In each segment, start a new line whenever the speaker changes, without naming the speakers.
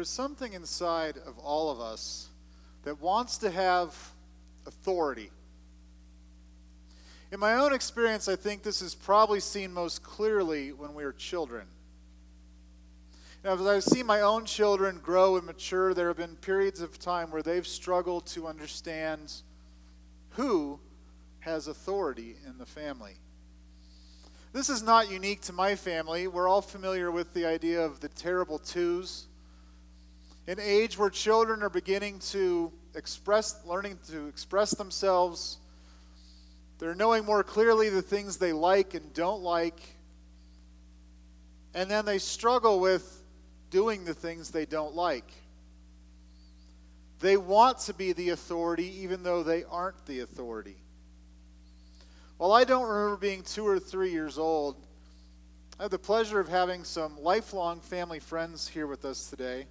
there's something inside of all of us that wants to have authority. In my own experience, I think this is probably seen most clearly when we are children. Now, as I've seen my own children grow and mature, there have been periods of time where they've struggled to understand who has authority in the family. This is not unique to my family. We're all familiar with the idea of the terrible twos. An age where children are beginning to express, learning to express themselves. They're knowing more clearly the things they like and don't like. And then they struggle with doing the things they don't like. They want to be the authority even though they aren't the authority. Well, I don't remember being two or three years old, I have the pleasure of having some lifelong family friends here with us today.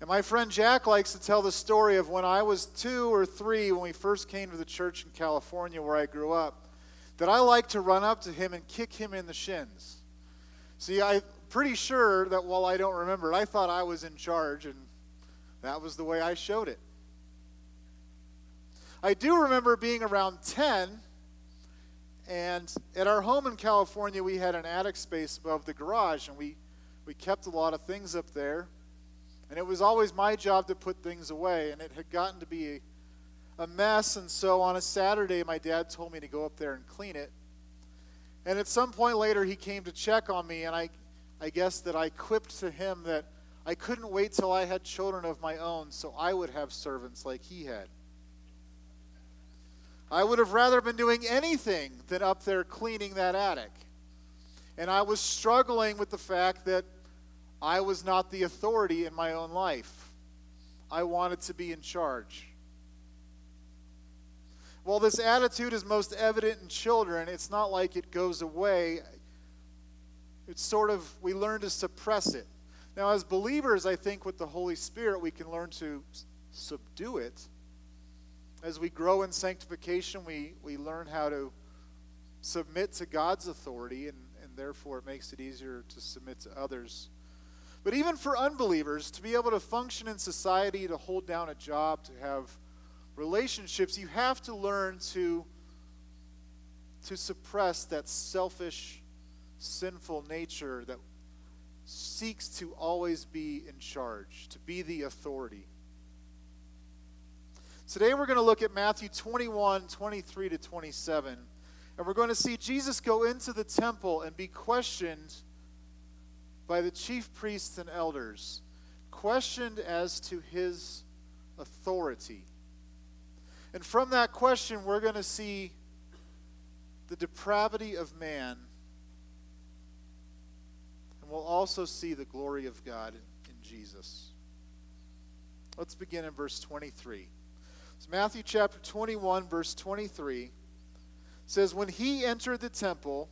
And my friend Jack likes to tell the story of when I was two or three when we first came to the church in California where I grew up, that I liked to run up to him and kick him in the shins. See, I'm pretty sure that while I don't remember it, I thought I was in charge, and that was the way I showed it. I do remember being around 10 and at our home in California, we had an attic space above the garage, and we, we kept a lot of things up there. And it was always my job to put things away, and it had gotten to be a, mess. And so on a Saturday, my dad told me to go up there and clean it. And at some point later, he came to check on me, and I, I guess that I quipped to him that I couldn't wait till I had children of my own so I would have servants like he had. I would have rather been doing anything than up there cleaning that attic. And I was struggling with the fact that I was not the authority in my own life. I wanted to be in charge. While this attitude is most evident in children, it's not like it goes away. It's sort of, we learn to suppress it. Now, as believers, I think with the Holy Spirit, we can learn to subdue it as we grow in sanctification, we, we learn how to submit to God's authority, and, and therefore it makes it easier to submit to others. But even for unbelievers, to be able to function in society, to hold down a job, to have relationships, you have to learn to, to suppress that selfish, sinful nature that seeks to always be in charge, to be the authority. Today we're going to look at Matthew 21, 23 to 27. And we're going to see Jesus go into the temple and be questioned by the chief priests and elders, questioned as to his authority. And from that question, we're going to see the depravity of man. And we'll also see the glory of God in Jesus. Let's begin in verse 23. It's Matthew chapter 21, verse 23. says, When he entered the temple,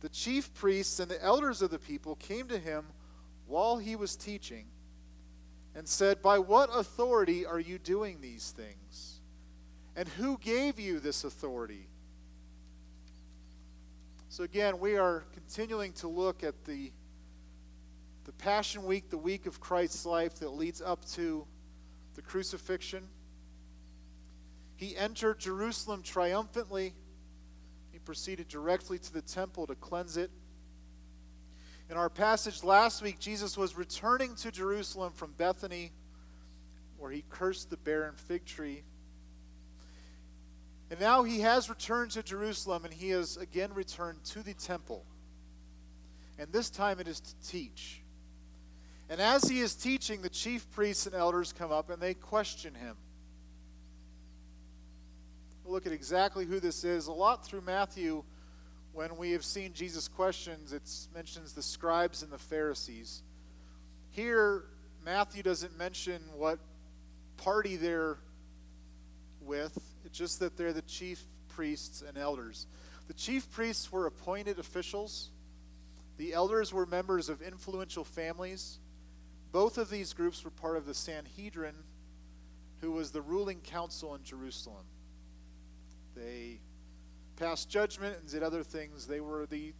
the chief priests and the elders of the people came to him while he was teaching and said, By what authority are you doing these things? And who gave you this authority? So, again, we are continuing to look at the, the Passion Week, the week of Christ's life that leads up to the crucifixion. He entered Jerusalem triumphantly. Proceeded directly to the temple to cleanse it. In our passage last week, Jesus was returning to Jerusalem from Bethany, where he cursed the barren fig tree. And now he has returned to Jerusalem, and he has again returned to the temple. And this time it is to teach. And as he is teaching, the chief priests and elders come up and they question him look at exactly who this is. A lot through Matthew, when we have seen Jesus' questions, it mentions the scribes and the Pharisees. Here, Matthew doesn't mention what party they're with, it's just that they're the chief priests and elders. The chief priests were appointed officials, the elders were members of influential families. Both of these groups were part of the Sanhedrin, who was the ruling council in Jerusalem. They passed judgment and did other things. They were the,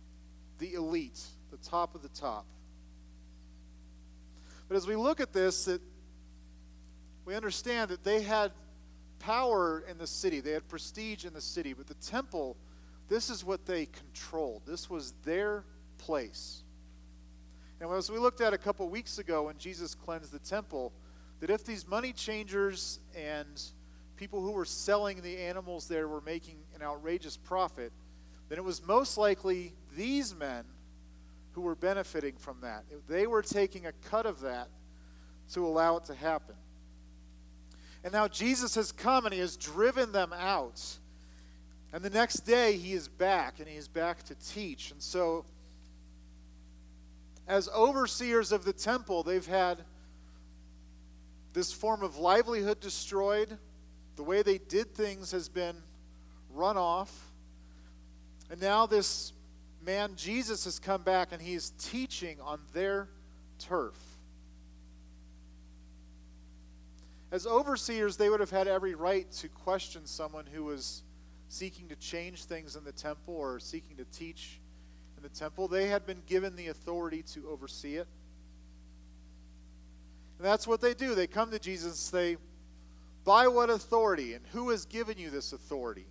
the elite, the top of the top. But as we look at this, that we understand that they had power in the city, they had prestige in the city, but the temple, this is what they controlled. This was their place. And as we looked at a couple weeks ago when Jesus cleansed the temple, that if these money changers and people who were selling the animals there were making an outrageous profit, then it was most likely these men who were benefiting from that. They were taking a cut of that to allow it to happen. And now Jesus has come and he has driven them out. And the next day he is back and he is back to teach. And so, as overseers of the temple, they've had this form of livelihood destroyed. The way they did things has been run off. And now this man, Jesus, has come back and he's teaching on their turf. As overseers, they would have had every right to question someone who was seeking to change things in the temple or seeking to teach in the temple. They had been given the authority to oversee it. And that's what they do. They come to Jesus and say, By what authority? And who has given you this authority?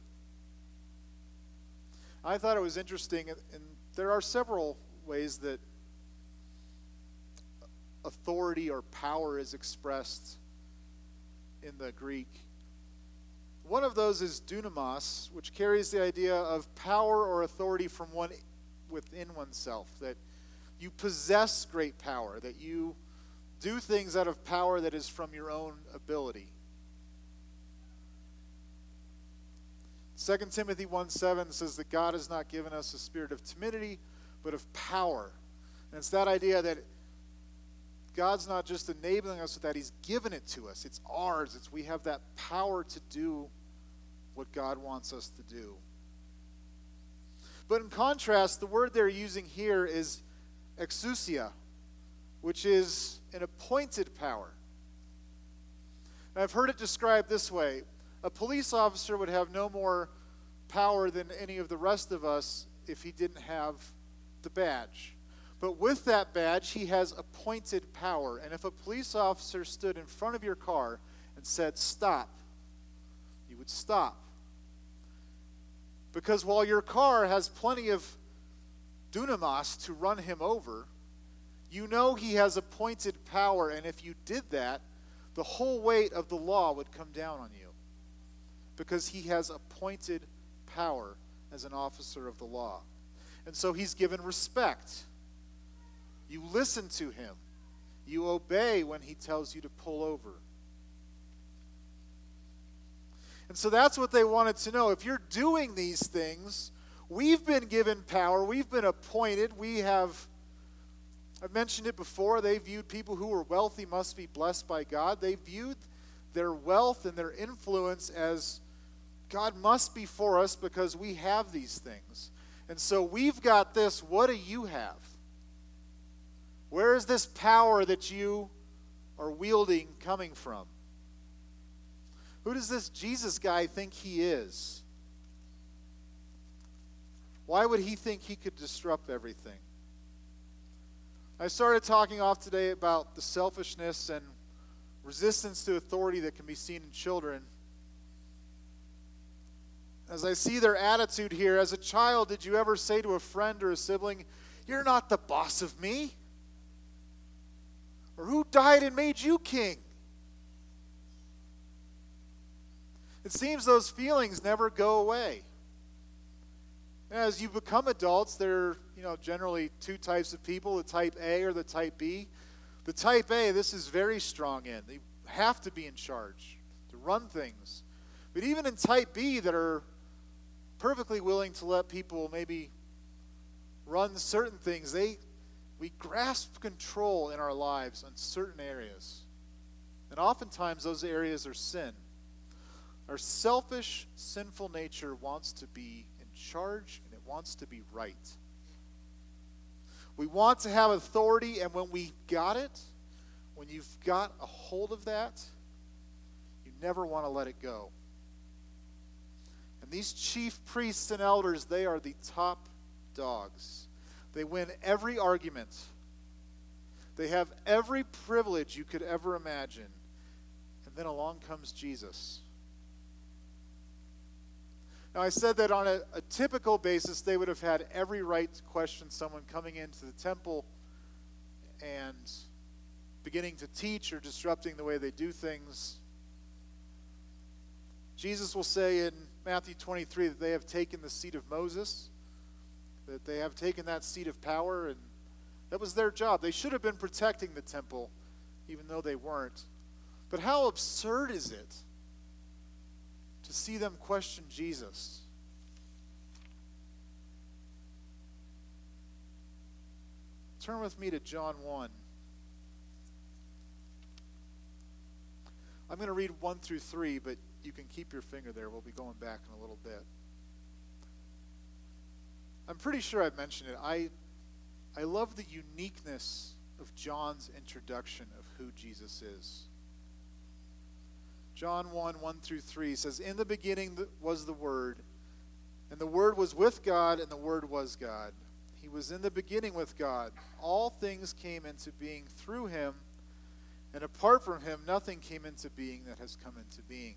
I thought it was interesting, and there are several ways that authority or power is expressed in the Greek. One of those is dunamis, which carries the idea of power or authority from one within oneself, that you possess great power, that you do things out of power that is from your own ability. 2 Timothy 1 7 says that God has not given us a spirit of timidity, but of power. And it's that idea that God's not just enabling us with that, He's given it to us. It's ours. It's we have that power to do what God wants us to do. But in contrast, the word they're using here is exousia, which is an appointed power. And I've heard it described this way a police officer would have no more power than any of the rest of us if he didn't have the badge. But with that badge, he has appointed power. And if a police officer stood in front of your car and said, Stop, you would stop. Because while your car has plenty of dunamis to run him over, you know he has appointed power. And if you did that, the whole weight of the law would come down on you because he has appointed power as an officer of the law. And so he's given respect. You listen to him, you obey when he tells you to pull over. And so that's what they wanted to know. If you're doing these things, we've been given power, we've been appointed, we have. I've mentioned it before. They viewed people who were wealthy must be blessed by God. They viewed their wealth and their influence as God must be for us because we have these things. And so we've got this. What do you have? Where is this power that you are wielding coming from? Who does this Jesus guy think he is? Why would he think he could disrupt everything? I started talking off today about the selfishness and resistance to authority that can be seen in children as I see their attitude here, as a child, did you ever say to a friend or a sibling, You're not the boss of me? Or who died and made you king? It seems those feelings never go away. As you become adults, there are you know, generally two types of people the type A or the type B. The type A, this is very strong in. They have to be in charge to run things. But even in type B, that are perfectly willing to let people maybe run certain things. They, we grasp control in our lives on certain areas. And oftentimes those areas are sin. Our selfish, sinful nature wants to be in charge and it wants to be right. We want to have authority, and when we've got it, when you've got a hold of that, you never want to let it go. And these chief priests and elders, they are the top dogs. They win every argument. They have every privilege you could ever imagine. And then along comes Jesus. Now, I said that on a, a, typical basis, they would have had every right to question someone coming into the temple and beginning to teach or disrupting the way they do things. Jesus will say in Matthew 23 that they have taken the seat of Moses, that they have taken that seat of power, and that was their job. They should have been protecting the temple, even though they weren't. But how absurd is it to see them question Jesus? Turn with me to John 1. I'm going to read 1 through 3, but you can keep your finger there. We'll be going back in a little bit. I'm pretty sure I've mentioned it. I, I love the uniqueness of John's introduction of who Jesus is. John 1 1 through 3 says, In the beginning was the Word, and the Word was with God, and the Word was God. He was in the beginning with God. All things came into being through him and apart from him, nothing came into being that has come into being.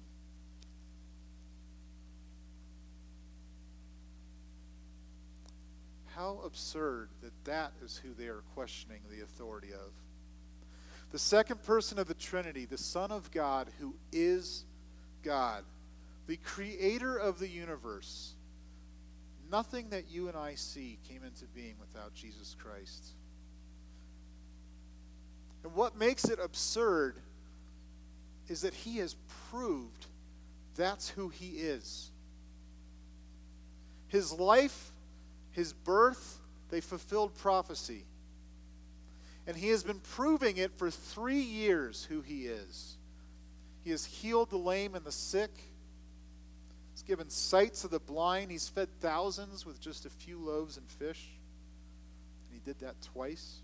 How absurd that that is who they are questioning the authority of. The second person of the Trinity, the Son of God, who is God, the creator of the universe. Nothing that you and I see came into being without Jesus Christ. And what makes it absurd is that he has proved that's who he is. His life, his birth, they fulfilled prophecy. And he has been proving it for three years who he is. He has healed the lame and the sick. He's given sight to the blind. He's fed thousands with just a few loaves and fish. And he did that twice.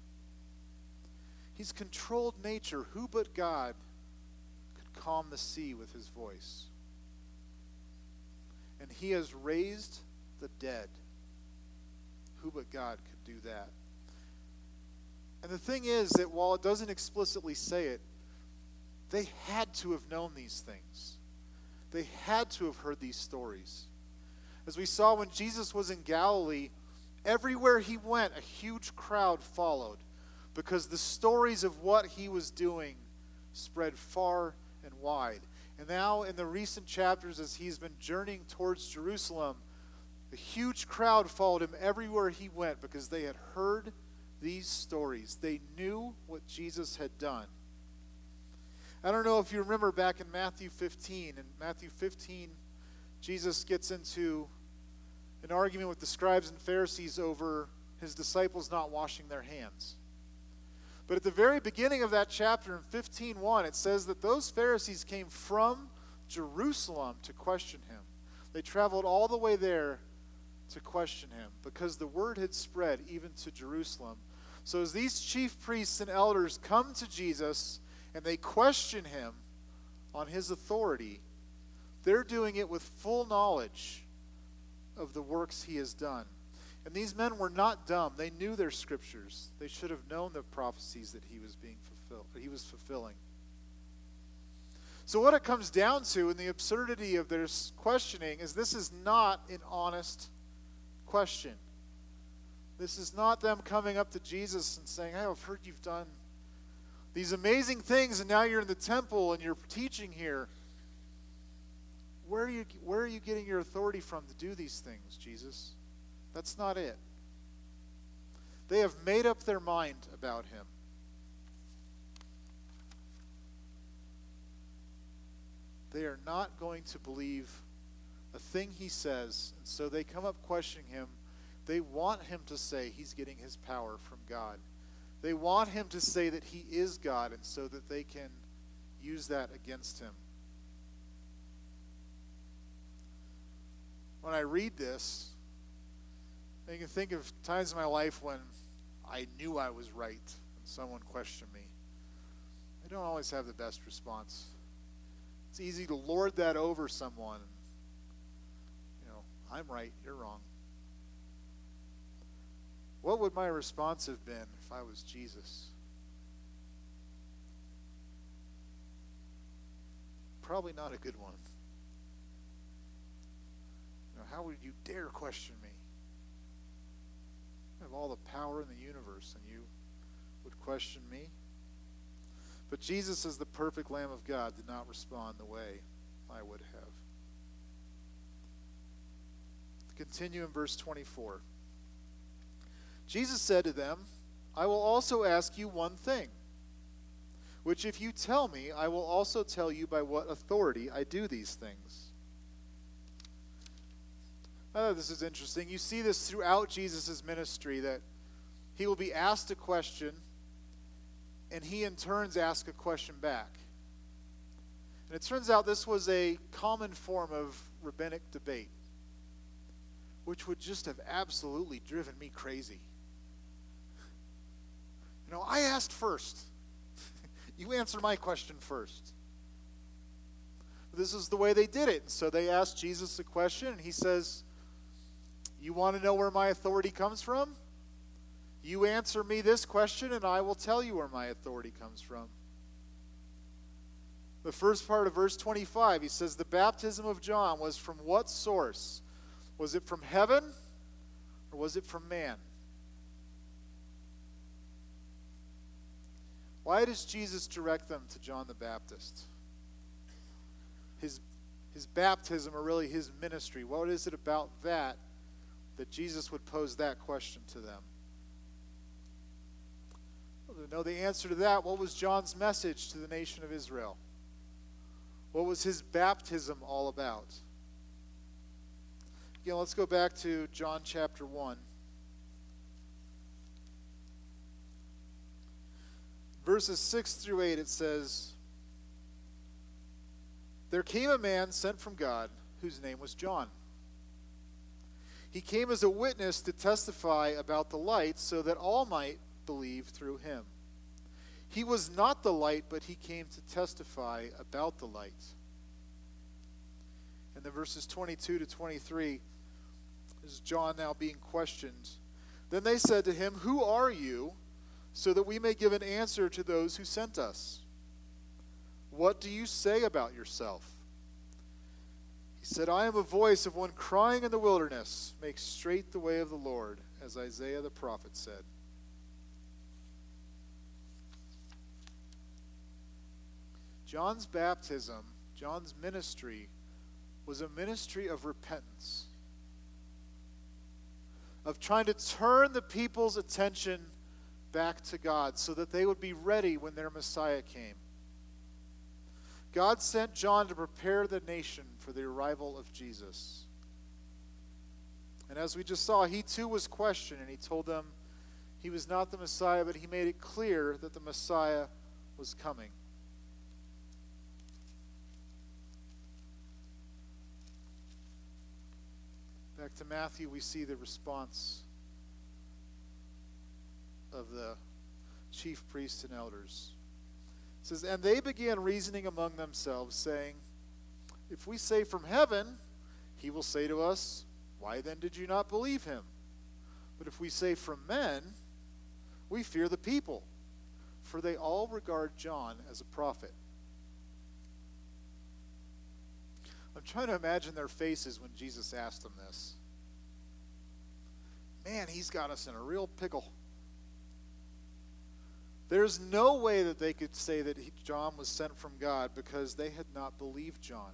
He's controlled nature. Who but God could calm the sea with his voice? And he has raised the dead. Who but God could do that? And the thing is that while it doesn't explicitly say it, they had to have known these things. They had to have heard these stories. As we saw when Jesus was in Galilee, everywhere he went, a huge crowd followed because the stories of what he was doing spread far and wide. And now, in the recent chapters, as he's been journeying towards Jerusalem, a huge crowd followed him everywhere he went because they had heard these stories. They knew what Jesus had done. I don't know if you remember back in Matthew 15. In Matthew 15, Jesus gets into an argument with the scribes and Pharisees over his disciples not washing their hands. But at the very beginning of that chapter in 15:1, it says that those Pharisees came from Jerusalem to question him. They traveled all the way there to question him because the word had spread even to Jerusalem. So as these chief priests and elders come to Jesus and they question him on his authority, they're doing it with full knowledge of the works he has done. And these men were not dumb. They knew their scriptures. They should have known the prophecies that he was being fulfilled, he was fulfilling. So what it comes down to in the absurdity of their questioning is this is not an honest question. This is not them coming up to Jesus and saying, hey, I've heard you've done these amazing things, and now you're in the temple and you're teaching here. Where are you, where are you getting your authority from to do these things, Jesus? That's not it. They have made up their mind about him. They are not going to believe a thing he says, and so they come up questioning him. They want him to say he's getting his power from God. They want him to say that he is God, and so that they can use that against him. When I read this, I can think of times in my life when I knew I was right and someone questioned me. I don't always have the best response. It's easy to lord that over someone. I'm right, you're wrong. What would my response have been if I was Jesus? Probably not a good one. You know, how would you dare question me? I have all the power in the universe, and you would question me. But Jesus, as the perfect Lamb of God, did not respond the way I would have continue in verse 24. Jesus said to them, I will also ask you one thing, which if you tell me, I will also tell you by what authority I do these things. Oh, this is interesting. You see this throughout Jesus' ministry that he will be asked a question and he in turns asks a question back. And it turns out this was a common form of rabbinic debate, which would just have absolutely driven me crazy. You know, I asked first. you answer my question first. This is the way they did it. So they asked Jesus a question, and he says, You want to know where my authority comes from? You answer me this question, and I will tell you where my authority comes from. The first part of verse 25, he says, The baptism of John was from what source? Was it from heaven or was it from man? Why does Jesus direct them to John the Baptist? His, his baptism, or really his ministry, what is it about that that Jesus would pose that question to them? to know the answer to that, what was John's message to the nation of Israel? What was his baptism all about? Again, let's go back to John chapter 1. Verses 6 through 8, it says, There came a man sent from God whose name was John. He came as a witness to testify about the light so that all might believe through him. He was not the light, but he came to testify about the light. And then verses 22 to 23 is John now being questioned. Then they said to him, Who are you? So that we may give an answer to those who sent us. What do you say about yourself? He said, I am a voice of one crying in the wilderness, Make straight the way of the Lord, as Isaiah the prophet said. John's baptism, John's ministry, was a ministry of repentance, of trying to turn the people's attention back to God so that they would be ready when their Messiah came. God sent John to prepare the nation for the arrival of Jesus. And as we just saw, he too was questioned, and he told them he was not the Messiah, but he made it clear that the Messiah was coming. Back to Matthew, we see the response of the chief priests and elders. It says, And they began reasoning among themselves, saying, If we say from heaven, he will say to us, Why then did you not believe him? But if we say from men, we fear the people, for they all regard John as a prophet. I'm trying to imagine their faces when Jesus asked them this. Man, he's got us in a real pickle. There's no way that they could say that John was sent from God because they had not believed John.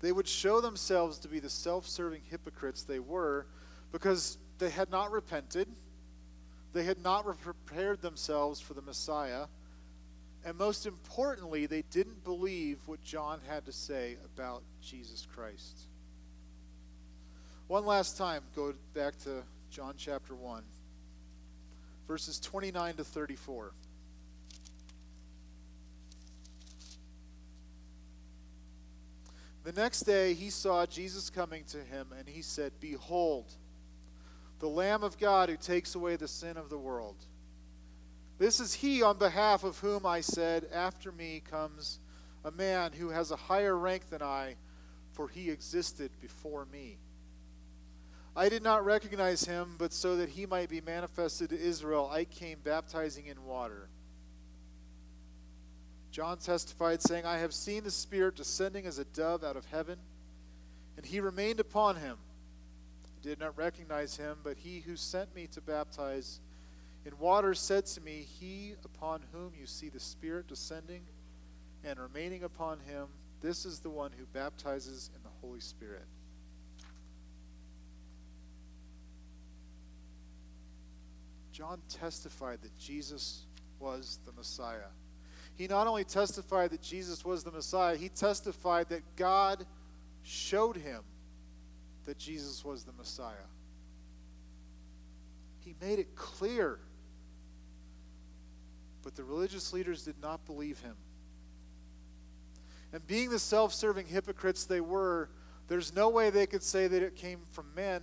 They would show themselves to be the self serving hypocrites they were because they had not repented, they had not prepared themselves for the Messiah, and most importantly, they didn't believe what John had to say about Jesus Christ. One last time, go back to John chapter 1, verses 29 to 34. The next day he saw Jesus coming to him, and he said, Behold, the Lamb of God who takes away the sin of the world. This is he on behalf of whom I said, After me comes a man who has a higher rank than I, for he existed before me. I did not recognize him, but so that he might be manifested to Israel, I came baptizing in water. John testified, saying, I have seen the Spirit descending as a dove out of heaven, and he remained upon him. I did not recognize him, but he who sent me to baptize in water said to me, He upon whom you see the Spirit descending and remaining upon him, this is the one who baptizes in the Holy Spirit. John testified that Jesus was the Messiah. He not only testified that Jesus was the Messiah, he testified that God showed him that Jesus was the Messiah. He made it clear. But the religious leaders did not believe him. And being the self serving hypocrites they were, there's no way they could say that it came from men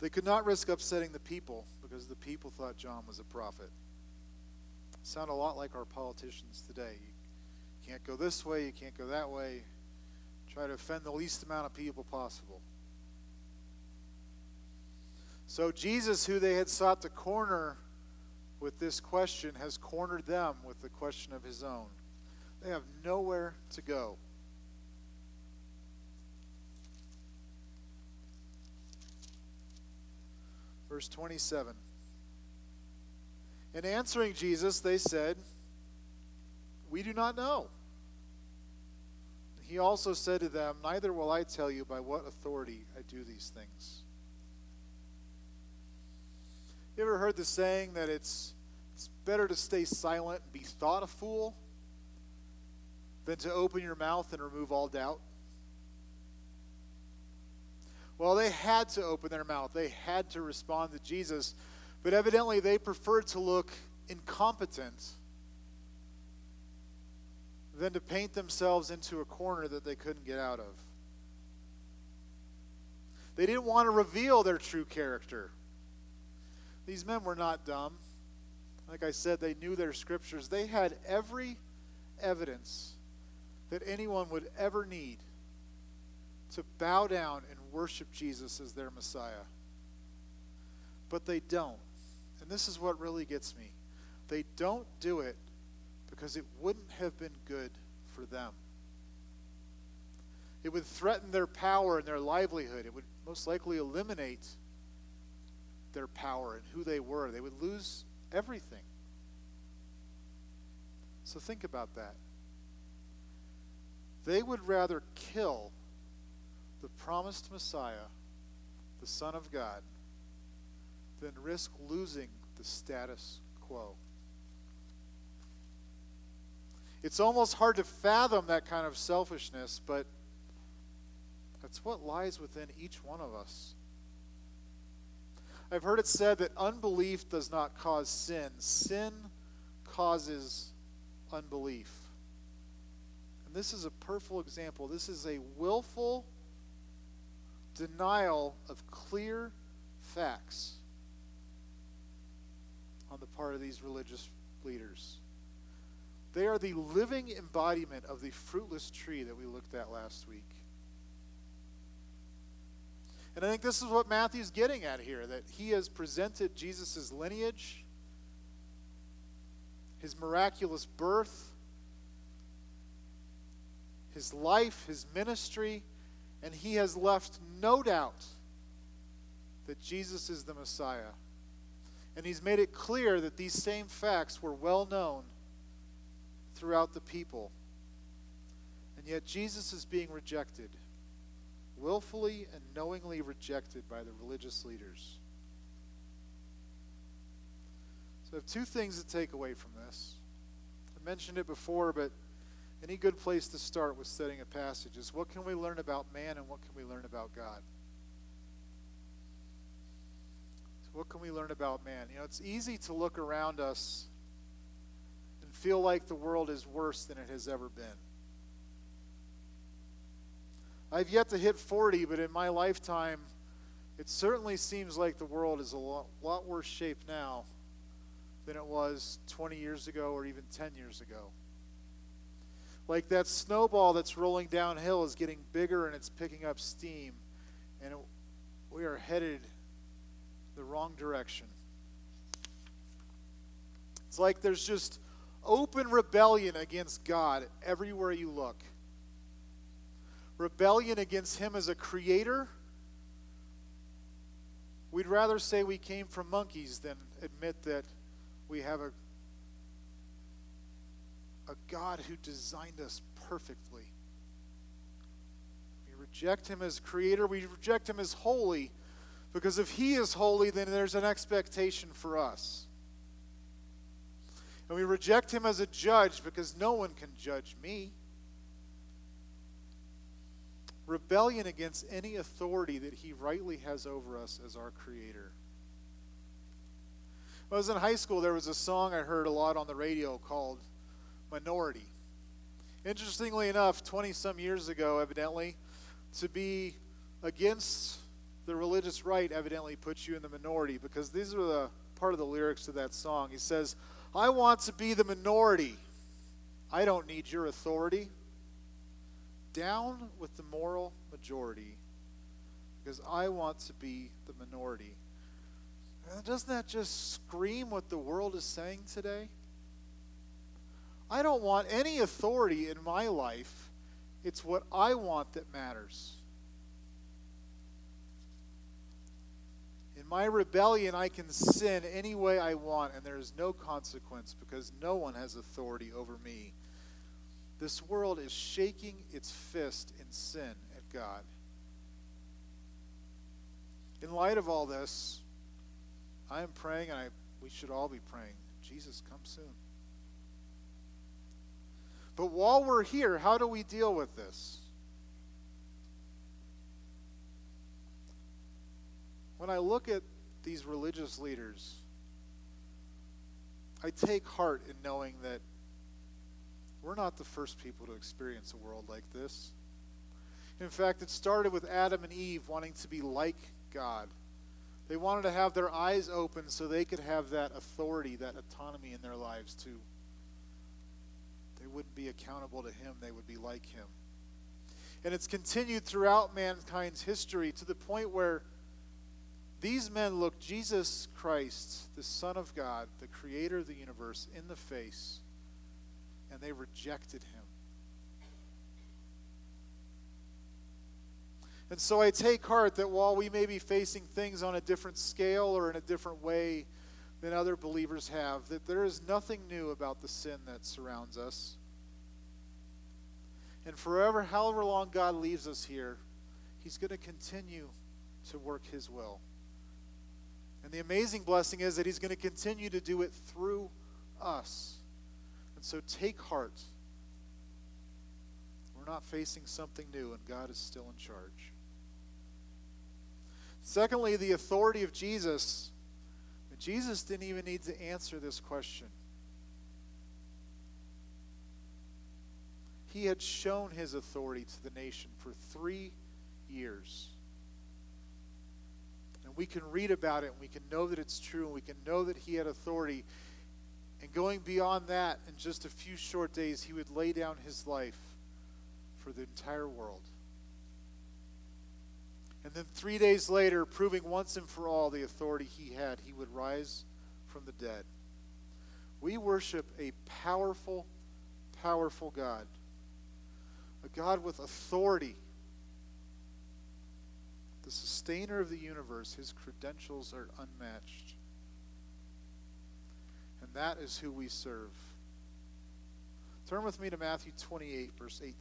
They could not risk upsetting the people because the people thought John was a prophet. Sound a lot like our politicians today. You can't go this way, you can't go that way. Try to offend the least amount of people possible. So, Jesus, who they had sought to corner with this question, has cornered them with the question of his own. They have nowhere to go. Verse 27. In answering Jesus, they said, We do not know. He also said to them, Neither will I tell you by what authority I do these things. You ever heard the saying that it's, it's better to stay silent and be thought a fool than to open your mouth and remove all doubt? Well, they had to open their mouth, they had to respond to Jesus, but evidently they preferred to look incompetent than to paint themselves into a corner that they couldn't get out of. They didn't want to reveal their true character. These men were not dumb. Like I said, they knew their scriptures. They had every evidence that anyone would ever need to bow down and worship Jesus as their Messiah. But they don't. And this is what really gets me. They don't do it because it wouldn't have been good for them. It would threaten their power and their livelihood. It would most likely eliminate their power and who they were. They would lose everything. So think about that. They would rather kill the promised Messiah, the Son of God, than risk losing the status quo. It's almost hard to fathom that kind of selfishness, but that's what lies within each one of us. I've heard it said that unbelief does not cause sin, sin causes unbelief. And this is a perfect example. This is a willful denial of clear facts on the part of these religious leaders. They are the living embodiment of the fruitless tree that we looked at last week. And I think this is what Matthew's getting at here that he has presented Jesus' lineage, his miraculous birth, his life, his ministry and he has left no doubt that Jesus is the Messiah. And he's made it clear that these same facts were well known throughout the people. And yet Jesus is being rejected, willfully and knowingly rejected by the religious leaders. So I have two things to take away from this. I mentioned it before, but any good place to start with studying a passage is what can we learn about man and what can we learn about God? So what can we learn about man? You know, it's easy to look around us and feel like the world is worse than it has ever been. I've yet to hit 40, but in my lifetime, it certainly seems like the world is a lot, lot worse shape now than it was 20 years ago or even 10 years ago. Like that snowball that's rolling downhill is getting bigger and it's picking up steam, and it, we are headed the wrong direction. It's like there's just open rebellion against God everywhere you look. Rebellion against Him as a creator. We'd rather say we came from monkeys than admit that we have a, a God who designed us perfectly. We reject Him as creator, we reject Him as holy, because if He is holy, then there's an expectation for us. And we reject him as a judge because no one can judge me. Rebellion against any authority that he rightly has over us as our creator. When I was in high school, there was a song I heard a lot on the radio called Minority. Interestingly enough, 20 some years ago, evidently, to be against the religious right evidently puts you in the minority because these are the part of the lyrics to that song. He says, I want to be the minority. I don't need your authority. Down with the moral majority because I want to be the minority. doesn't that just scream what the world is saying today? I don't want any authority in my life. It's what I want that matters. In my rebellion, I can sin any way I want, and there is no consequence because no one has authority over me. This world is shaking its fist in sin at God. In light of all this, I am praying, and I, we should all be praying Jesus, come soon. But while we're here, how do we deal with this? when I look at these religious leaders, I take heart in knowing that we're not the first people to experience a world like this. In fact, it started with Adam and Eve wanting to be like God. They wanted to have their eyes open so they could have that authority, that autonomy in their lives too. They wouldn't be accountable to Him, they would be like Him. And it's continued throughout mankind's history to the point where these men looked Jesus Christ, the Son of God, the creator of the universe, in the face, and they rejected him. And so I take heart that while we may be facing things on a different scale or in a different way than other believers have, that there is nothing new about the sin that surrounds us. And forever, however long God leaves us here, He's going to continue to work His will. And the amazing blessing is that He's going to continue to do it through us. And so take heart. We're not facing something new, and God is still in charge. Secondly, the authority of Jesus. Jesus didn't even need to answer this question. He had shown his authority to the nation for three years And we can read about it and we can know that it's true and we can know that he had authority. And going beyond that, in just a few short days, he would lay down his life for the entire world. And then three days later, proving once and for all the authority he had, he would rise from the dead. We worship a powerful, powerful God. A God with authority the sustainer of the universe, his credentials are unmatched. And that is who we serve. Turn with me to Matthew 28, verse 18.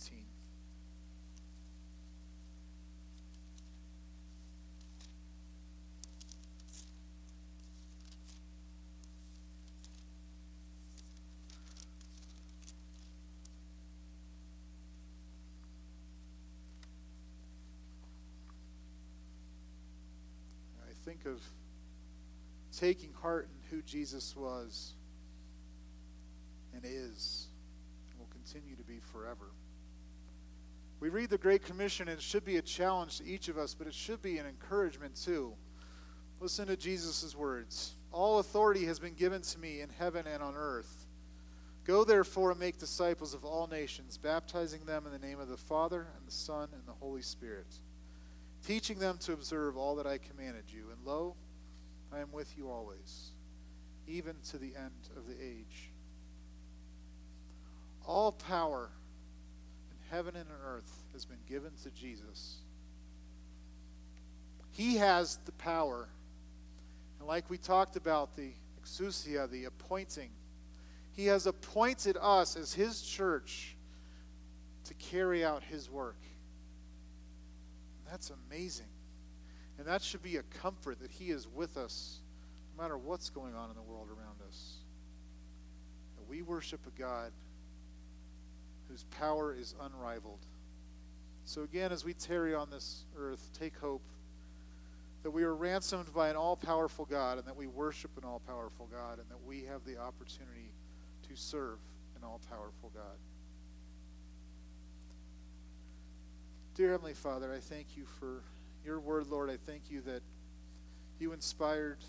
Think of taking heart in who Jesus was and is and will continue to be forever. We read the Great Commission, and it should be a challenge to each of us, but it should be an encouragement too. Listen to Jesus' words All authority has been given to me in heaven and on earth. Go therefore and make disciples of all nations, baptizing them in the name of the Father, and the Son, and the Holy Spirit, teaching them to observe all that I commanded you. And lo, I am with you always, even to the end of the age. All power in heaven and on earth has been given to Jesus. He has the power. And like we talked about, the exousia, the appointing, He has appointed us as His church to carry out His work. That's amazing. And that should be a comfort that He is with us no matter what's going on in the world around us. That we worship a God whose power is unrivaled. So, again, as we tarry on this earth, take hope that we are ransomed by an all powerful God and that we worship an all powerful God and that we have the opportunity to serve an all powerful God. Dear Heavenly Father, I thank you for your word, Lord. I thank you that you inspired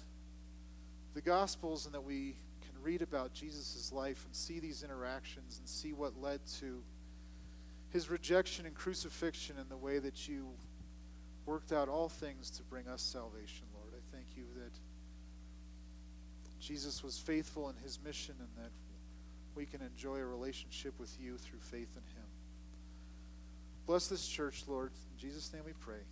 the Gospels and that we can read about Jesus' life and see these interactions and see what led to his rejection and crucifixion and the way that you worked out all things to bring us salvation, Lord. I thank you that Jesus was faithful in his mission and that we can enjoy a relationship with you through faith in him. Bless this church, Lord. In Jesus' name we pray.